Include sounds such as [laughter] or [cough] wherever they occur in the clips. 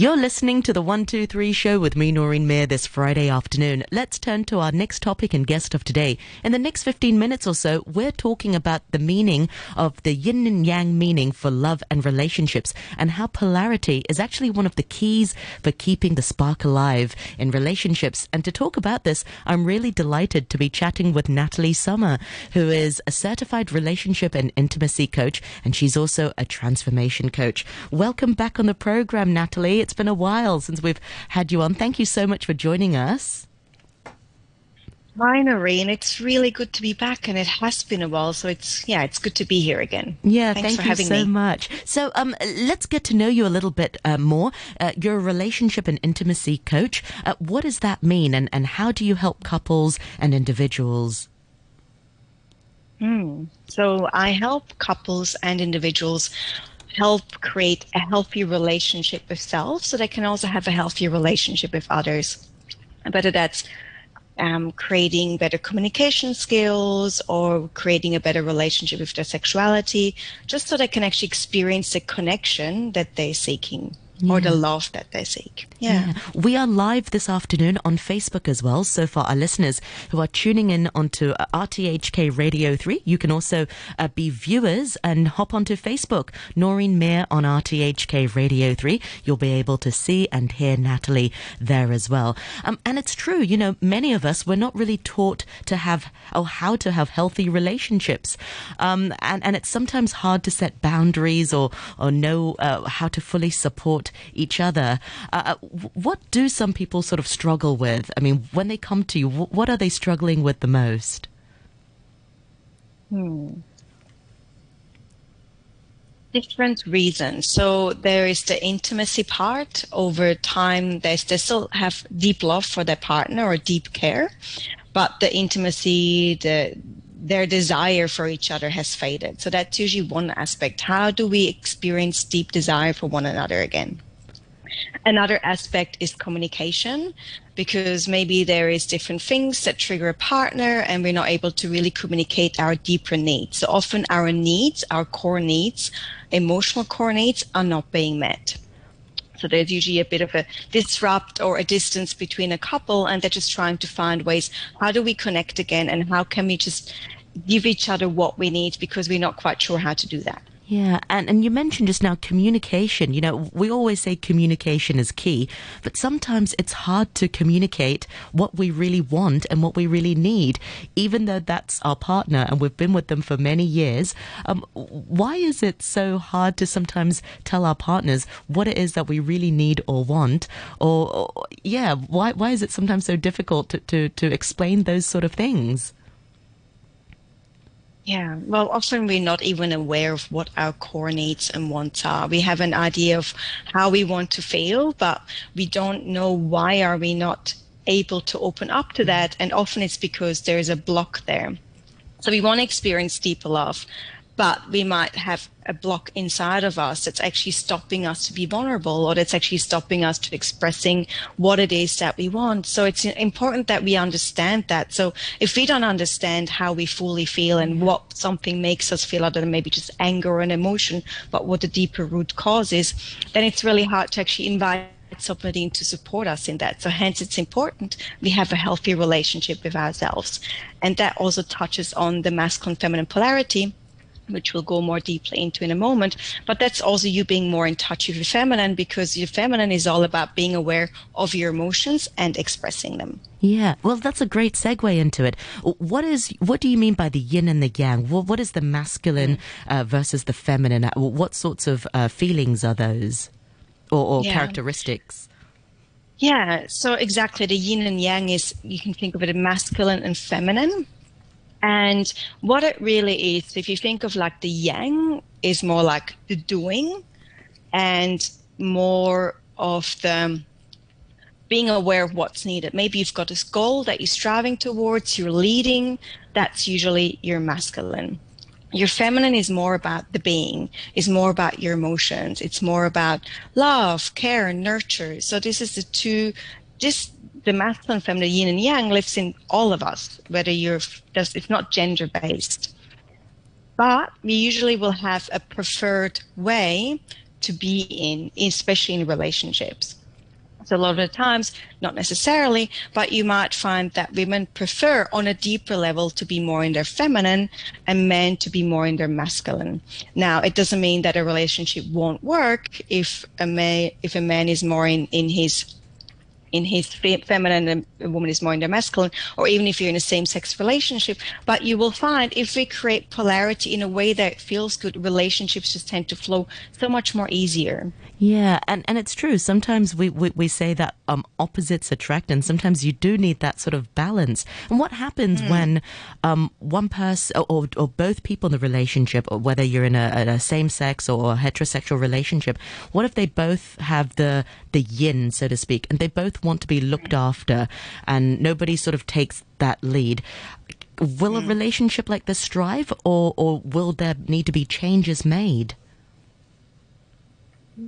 You're listening to the 123 show with me, Noreen Mir, this Friday afternoon. Let's turn to our next topic and guest of today. In the next 15 minutes or so, we're talking about the meaning of the yin and yang meaning for love and relationships and how polarity is actually one of the keys for keeping the spark alive in relationships. And to talk about this, I'm really delighted to be chatting with Natalie Summer, who is a certified relationship and intimacy coach, and she's also a transformation coach. Welcome back on the program, Natalie. It's been a while since we've had you on. Thank you so much for joining us. Hi, Noreen. It's really good to be back, and it has been a while. So it's yeah, it's good to be here again. Yeah, Thanks thank you so me. much. So um, let's get to know you a little bit uh, more. Uh, you're a relationship and intimacy coach. Uh, what does that mean, and and how do you help couples and individuals? Mm. So I help couples and individuals help create a healthy relationship with self so they can also have a healthy relationship with others. Whether that's um, creating better communication skills or creating a better relationship with their sexuality, just so they can actually experience the connection that they're seeking yeah. or the love that they seek. Yeah. yeah. We are live this afternoon on Facebook as well. So for our listeners who are tuning in onto uh, RTHK Radio 3, you can also uh, be viewers and hop onto Facebook. Noreen Mir on RTHK Radio 3. You'll be able to see and hear Natalie there as well. Um, and it's true, you know, many of us, we're not really taught to have or how to have healthy relationships. Um, and, and it's sometimes hard to set boundaries or, or know uh, how to fully support each other. Uh, uh what do some people sort of struggle with? I mean, when they come to you, what are they struggling with the most? Hmm. Different reasons. So there is the intimacy part. Over time, they, they still have deep love for their partner or deep care, but the intimacy, the their desire for each other has faded. So that's usually one aspect. How do we experience deep desire for one another again? Another aspect is communication because maybe there is different things that trigger a partner and we're not able to really communicate our deeper needs. So often our needs, our core needs, emotional core needs are not being met. So there's usually a bit of a disrupt or a distance between a couple, and they're just trying to find ways how do we connect again and how can we just give each other what we need because we're not quite sure how to do that. Yeah, and, and you mentioned just now communication. You know, we always say communication is key, but sometimes it's hard to communicate what we really want and what we really need, even though that's our partner and we've been with them for many years. Um, why is it so hard to sometimes tell our partners what it is that we really need or want? Or, or yeah, why, why is it sometimes so difficult to, to, to explain those sort of things? Yeah, well, often we're not even aware of what our core needs and wants are. We have an idea of how we want to feel, but we don't know why are we not able to open up to mm-hmm. that. And often it's because there is a block there. So we want to experience deeper love, but we might have a block inside of us that's actually stopping us to be vulnerable or that's actually stopping us to expressing what it is that we want. So it's important that we understand that. So if we don't understand how we fully feel and what something makes us feel other than maybe just anger or an emotion, but what the deeper root cause is, then it's really hard to actually invite somebody to support us in that. So hence it's important we have a healthy relationship with ourselves. And that also touches on the masculine feminine polarity which we'll go more deeply into in a moment. But that's also you being more in touch with your feminine because your feminine is all about being aware of your emotions and expressing them. Yeah, well, that's a great segue into it. What is what do you mean by the yin and the yang? what is the masculine uh, versus the feminine? Uh, what sorts of uh, feelings are those, or, or yeah. characteristics? Yeah, so exactly, the yin and yang is you can think of it as masculine and feminine. And what it really is, if you think of like the yang, is more like the doing and more of the being aware of what's needed. Maybe you've got this goal that you're striving towards, you're leading, that's usually your masculine. Your feminine is more about the being, is more about your emotions. It's more about love, care, and nurture. So this is the two, just the masculine feminine yin and yang lives in all of us whether you're just it's not gender based but we usually will have a preferred way to be in, especially in relationships. So a lot of the times, not necessarily, but you might find that women prefer on a deeper level to be more in their feminine and men to be more in their masculine. Now, it doesn't mean that a relationship won't work if a man, if a man is more in, in his in his feminine and a woman is more in their masculine, or even if you're in a same sex relationship. But you will find if we create polarity in a way that feels good, relationships just tend to flow so much more easier. Yeah, and, and it's true. Sometimes we, we, we say that um, opposites attract, and sometimes you do need that sort of balance. And what happens mm. when um, one person or, or both people in the relationship, or whether you're in a, a same sex or heterosexual relationship, what if they both have the, the yin, so to speak, and they both want to be looked after, and nobody sort of takes that lead? Will mm. a relationship like this strive, or, or will there need to be changes made?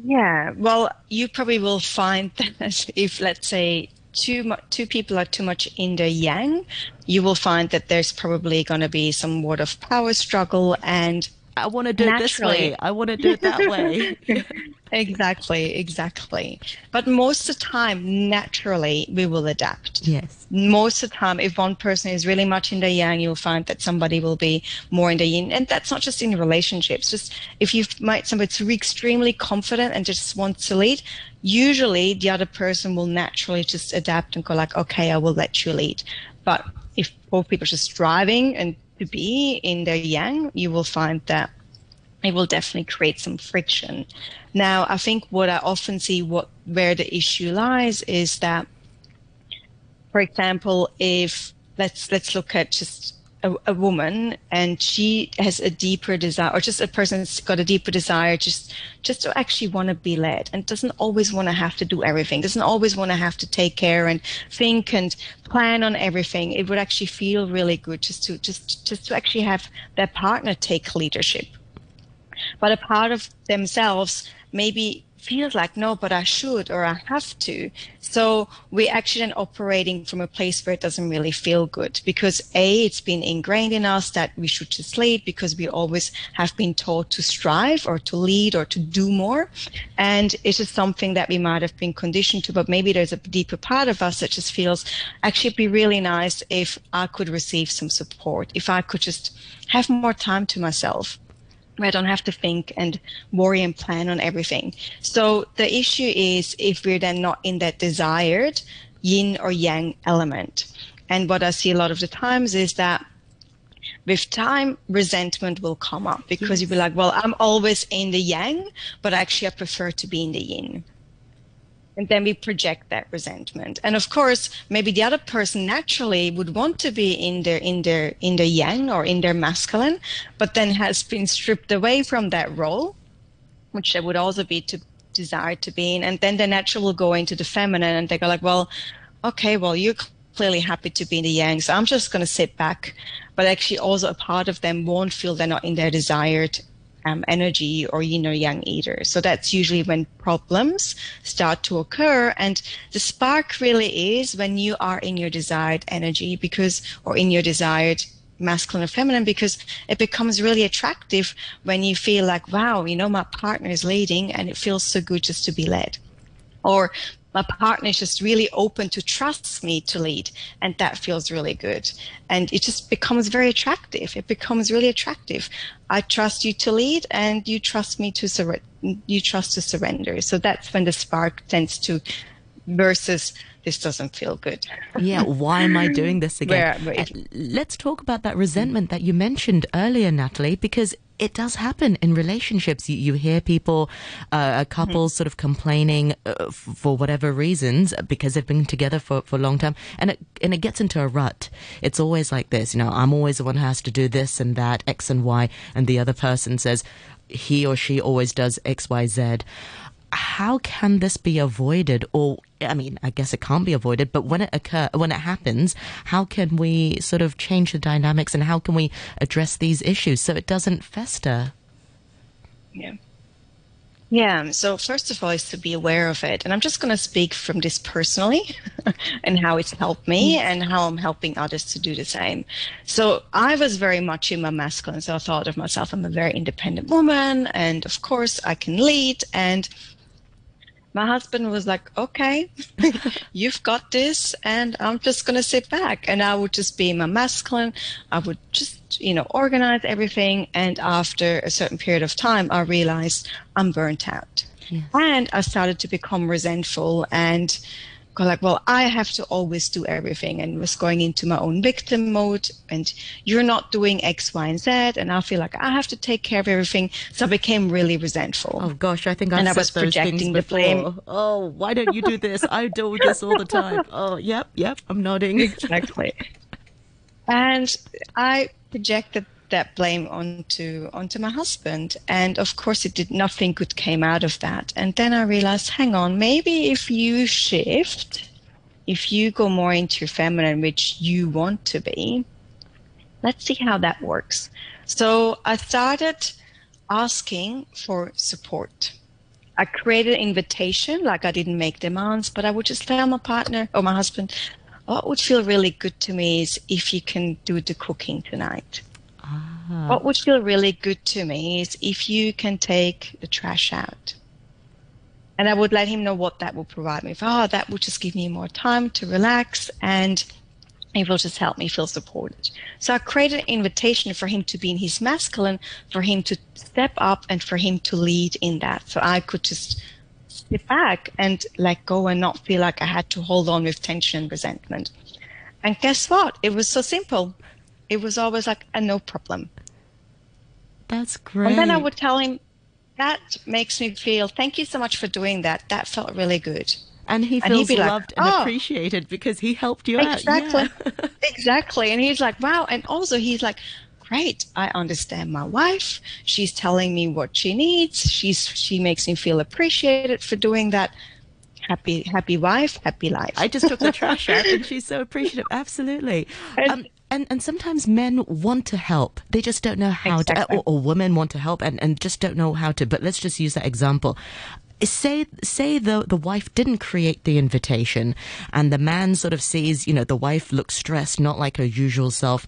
Yeah, well, you probably will find [laughs] that if, let's say, two mu- two people are too much in the yang, you will find that there's probably going to be some word of power struggle and I want to do it this way. I want to do it that way. [laughs] exactly, exactly. But most of the time, naturally, we will adapt. Yes. Most of the time, if one person is really much in the yang, you'll find that somebody will be more in the yin. And that's not just in relationships. Just if you've met somebody that's extremely confident and just wants to lead, usually the other person will naturally just adapt and go like, okay, I will let you lead. But if both people are just striving and to be in their yang, you will find that it will definitely create some friction. Now, I think what I often see what where the issue lies is that, for example, if let's let's look at just a, a, woman and she has a deeper desire or just a person's got a deeper desire just just to actually want to be led and doesn't always want to have to do everything doesn't always want to have to take care and think and plan on everything it would actually feel really good just to just just to actually have their partner take leadership but a part of themselves maybe feels like no but i should or i have to. So we're actually then operating from a place where it doesn't really feel good because a it's been ingrained in us that we should just lead because we always have been taught to strive or to lead or to do more. And it is something that we might have been conditioned to but maybe there's a deeper part of us that just feels actually it'd be really nice if i could receive some support if i could just have more time to myself where I don't have to think and worry and plan on everything. So the issue is if we're then not in that desired yin or yang element. And what I see a lot of the times is that with time, resentment will come up because you'll be like, well, I'm always in the yang, but actually I prefer to be in the yin and then we project that resentment. And of course maybe the other person naturally would want to be in their in their in their yang or in their masculine but then has been stripped away from that role which they would also be to desire to be in. And then they naturally will go into the feminine and they go like well okay well you're clearly happy to be in the yang so i'm just going to sit back. But actually also a part of them won't feel they're not in their desired um, energy or yin or yang either. So that's usually when problems start to occur. And the spark really is when you are in your desired energy because, or in your desired masculine or feminine because it becomes really attractive when you feel like, wow, you know, my partner is leading and it feels so good just to be led. Or my partner is just really open to trust me to lead and that feels really good. And it just becomes very attractive. It becomes really attractive. I trust you to lead and you trust me to sur- you trust to surrender. So that's when the spark tends to versus this doesn't feel good. yeah, why am I doing this [laughs] again? Where, where, let's talk about that resentment that you mentioned earlier, Natalie, because it does happen in relationships. You, you hear people, uh, couples mm-hmm. sort of complaining uh, f- for whatever reasons because they've been together for, for a long time, and it and it gets into a rut. It's always like this, you know. I'm always the one who has to do this and that, X and Y, and the other person says he or she always does X, Y, Z how can this be avoided or I mean, I guess it can't be avoided, but when it occur, when it happens, how can we sort of change the dynamics and how can we address these issues so it doesn't fester? Yeah. Yeah, so first of all is to be aware of it. And I'm just going to speak from this personally [laughs] and how it's helped me mm. and how I'm helping others to do the same. So I was very much in my masculine. So I thought of myself, I'm a very independent woman. And of course, I can lead. And my husband was like, okay, [laughs] you've got this. And I'm just going to sit back. And I would just be my masculine. I would just, you know, organize everything. And after a certain period of time, I realized I'm burnt out. Yes. And I started to become resentful and go like, well, I have to always do everything and was going into my own victim mode and you're not doing X, Y, and Z. And I feel like I have to take care of everything. So I became really resentful. Oh gosh, I think I've and I was projecting the blame. Oh, why don't you do this? I do this all the time. [laughs] Oh, yep, yep, I'm nodding. Exactly. and I projected that blame onto onto my husband. And of course it did nothing good came out of that. And then i realized hang on maybe if you shift if you go more into your feminine which you want to be let's see how that works. So i started asking for support. I created an invitation like i didn't make demands but i would just tell my partner or my husband what would feel really good to me is if you can do the cooking tonight Ah. What would feel really good to me is if you can take the trash out. And I would let him know what that will provide me. Oh, that will just give me more time to relax and it will just help me feel supported. So I created an invitation for him to be in his masculine, for him to step up and for him to lead in that. So I could just sit back and let go and not feel like I had to hold on with tension and resentment. And guess what? It was so simple it was always like a no problem. That's great. And then I would tell him, that makes me feel, thank you so much for doing that. That felt really good. And he feels and loved like, and oh, appreciated because he helped you exactly, out. Yeah. [laughs] exactly. And he's like, wow. And also he's like, great. I understand my wife. She's telling me what she needs. She's, she makes me feel appreciated for doing that happy happy wife happy life i just took the trash out [laughs] and she's so appreciative absolutely um, and and sometimes men want to help. They just don't know how exactly. to or, or women want to help and, and just don't know how to. But let's just use that example. Say say the the wife didn't create the invitation and the man sort of sees you know the wife looks stressed not like her usual self.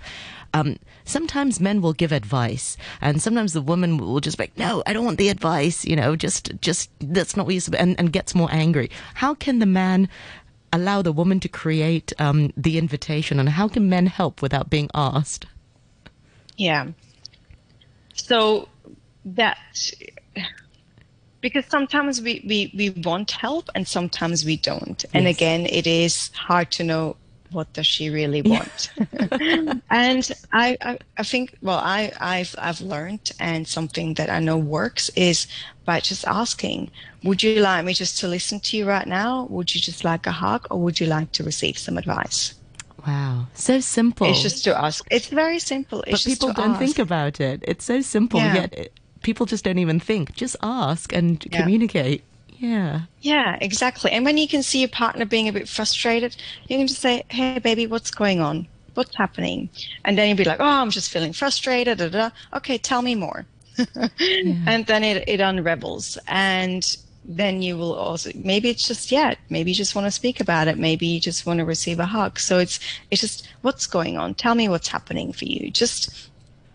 Um, sometimes men will give advice and sometimes the woman will just be like no i don't want the advice you know just just that's not what you and, and gets more angry. How can the man allow the woman to create um, the invitation, and how can men help without being asked? Yeah. So that because sometimes we, we, we want help and sometimes we don't. Yes. And again, it is hard to know what does she really want? [laughs] and I, I, I, think, well, I, I've, I've learned and something that I know works is by just asking, would you like me just to listen to you right now? Would you just like a hug or would you like to receive some advice? Wow, so simple. It's just to ask. It's very simple. It's but people don't ask. think about it. It's so simple, yeah. yet it, people just don't even think. Just ask and yeah. communicate. Yeah. Yeah, exactly. And when you can see your partner being a bit frustrated, you can just say, "Hey, baby, what's going on? What's happening?" And then you'll be like, "Oh, I'm just feeling frustrated." Da, da. Okay, tell me more. [laughs] yeah. And then it it unravels, and then you will also maybe it's just yeah maybe you just want to speak about it maybe you just want to receive a hug so it's it's just what's going on tell me what's happening for you just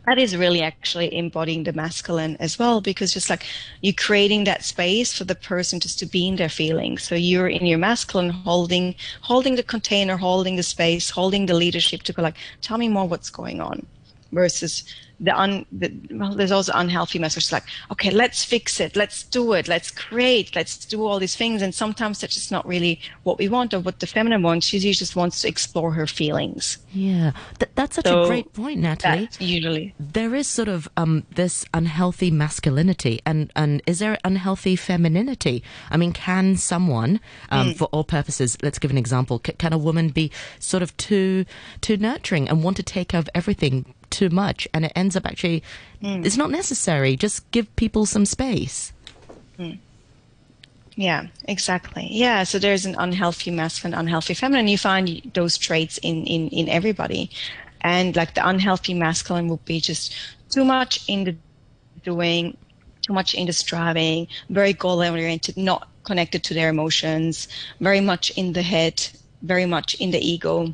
that is really actually embodying the masculine as well because just like you're creating that space for the person just to be in their feelings. So you're in your masculine holding holding the container holding the space holding the leadership to go like tell me more what's going on versus the un the, well there's also unhealthy message like okay let's fix it let's do it let's create let's do all these things. And sometimes that's just not really what we want or what the feminine wants. She just wants to explore her feelings. Yeah. Th- that's such so a great point natalie. usually there is sort of um this unhealthy masculinity and and is there unhealthy femininity? I mean can someone um, mm. for all purposes let's give an example C- can a woman be sort of too too nurturing and want to take care of everything too much and it ends up actually mm. it's not necessary. Just give people some space. Mm. yeah exactly. Yeah so there's an unhealthy masculine unhealthy feminine. You find those traits in in in everybody. And like the unhealthy masculine would be just too much in the doing too much in the striving, very goal oriented, not connected to their emotions, very much in the head, very much in the ego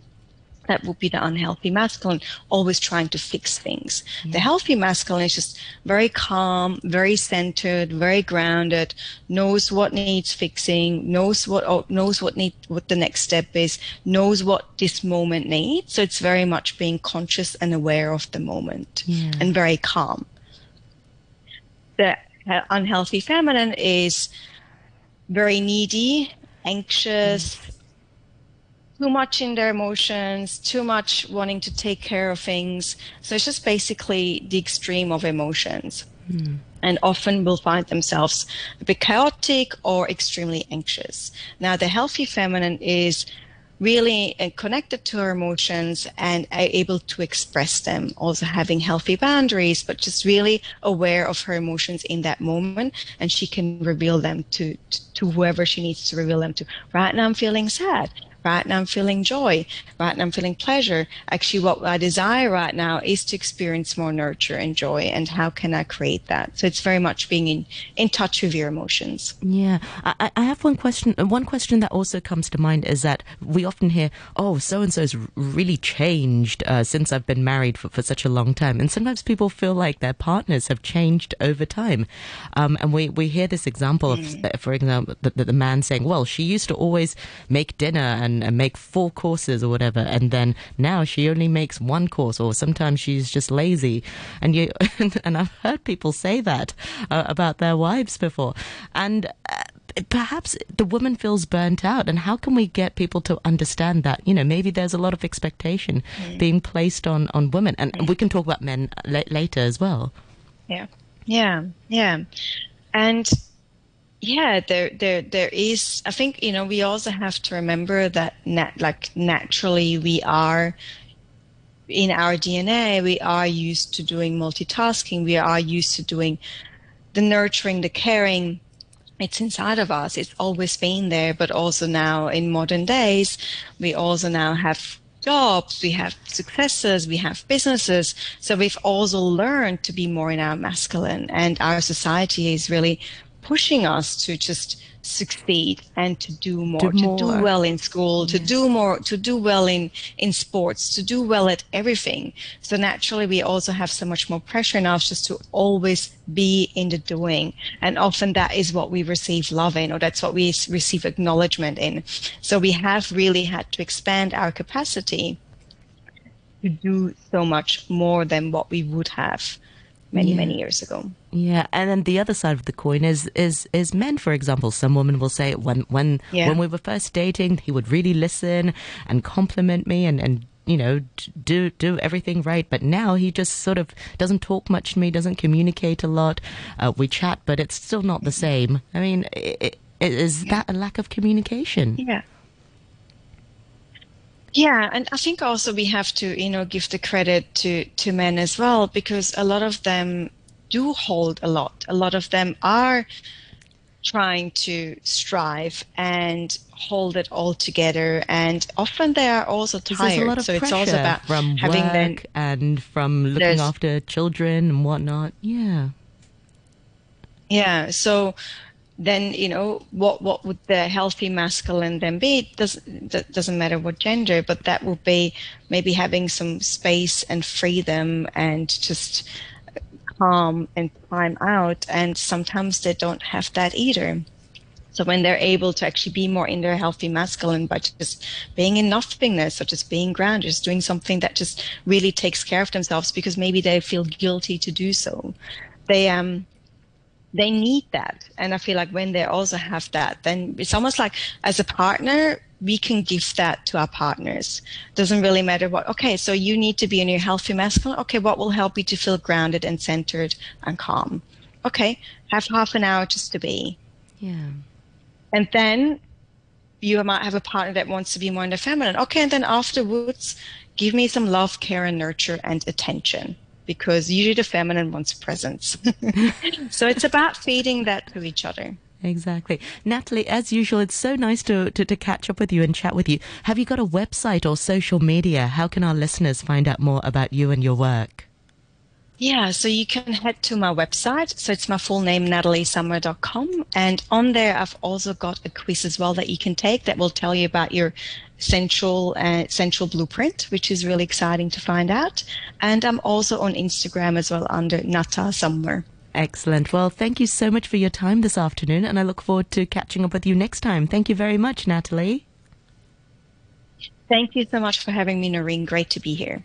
that would be the unhealthy masculine, always trying to fix things. The healthy masculine is just very calm, very centered, very grounded, knows what needs fixing, knows what oh, knows what need what the next step is, knows what this moment needs. So it's very much being conscious and aware of the moment yeah. and very calm. The uh, unhealthy feminine is very needy, anxious, too much in their emotions, too much wanting to take care of things. So it's just basically the extreme of emotions. Mm. And often will find themselves a bit chaotic or extremely anxious. Now, the healthy feminine is really uh, connected to her emotions and able to express them, also having healthy boundaries, but just really aware of her emotions in that moment. And she can reveal them to, to whoever she needs to reveal them to. Right now, I'm feeling sad right now I'm feeling joy, right now I'm feeling pleasure. Actually, what I desire right now is to experience more nurture and joy. And how can I create that? So it's very much being in, in touch with your emotions. Yeah. I, I have one question. One question that also comes to mind is that we often hear, oh, so and so's really changed uh, since I've been married for, for such a long time. And sometimes people feel like their partners have changed over time. Um, and we, we hear this example of, mm. for example, the, the man saying, well, she used to always make dinner and and, and make four courses or whatever, and then now she only makes one course, or sometimes she's just lazy. And you [laughs] and I've heard people say that uh, about their wives before, and. Uh, perhaps the woman feels burnt out and how can we get people to understand that you know maybe there's a lot of expectation mm. being placed on on women and mm. we can talk about men later as well yeah yeah yeah and yeah there there there is i think you know we also have to remember that nat- like naturally we are in our dna we are used to doing multitasking we are used to doing the nurturing the caring it's inside of us it's always been there but also now in modern days we also now have jobs, we have successes, we have businesses. So we've also learned to be more in our masculine and our society is really pushing us to just succeed and to do more, do more. to do well in school, to do more, to do well in, in sports, to do well at everything. So naturally, we also have so much more pressure now just to always be in the doing. And often that is what we receive love in, or that's what we receive acknowledgement in. So we have really had to expand our capacity to do so much more than what we would have many yeah. many years ago. Yeah, and then the other side of the coin is is is men. For example, some women will say when when yeah. when we were first dating, he would really listen and compliment me and and you know do do everything right but now he just sort of doesn't talk much to me doesn't communicate a lot uh, we chat but it's still not the same i mean it, it, is that a lack of communication yeah yeah, and I think also we have to, you know, give the credit to to men as well because a lot of them do hold a lot. A lot of them are trying to strive and hold it all together and often they are also tired. so it's also about from having work them, and from looking after children and whatnot. Yeah. Yeah so then you know what what would the healthy masculine then be? It doesn't doesn't matter what gender but that would be maybe having some space and freedom and just calm and time out. And sometimes they don't have that either. So when they're able to actually be more in their healthy masculine by just being in nothingness or just being grounded, just doing something that just really takes care of themselves because maybe they feel guilty to do so. They um they need that. And I feel like when they also have that, then it's almost like as a partner, we can give that to our partners. Doesn't really matter what, okay, so you need to be in your healthy masculine. Okay, what will help you to feel grounded and centered and calm? Okay, have half an hour just to be. Yeah. And then you might have a partner that wants to be more in the feminine. Okay, and then afterwards, give me some love, care, and nurture and attention because usually the feminine wants presence. [laughs] so it's about feeding that to each other. Exactly. Natalie, as usual, it's so nice to, to, to, catch up with you and chat with you. Have you got a website or social media? How can our listeners find out more about you and your work? Yeah, so you can head to my website. So it's my full name, nataliesummer.com. And on there, I've also got a quiz as well that you can take that will tell you about your central uh, central blueprint, which is really exciting to find out. And I'm also on Instagram as well under Nata Summer. Excellent. Well, thank you so much for your time this afternoon, and I look forward to catching up with you next time. Thank you very much, Natalie. Thank you so much for having me, Noreen. Great to be here.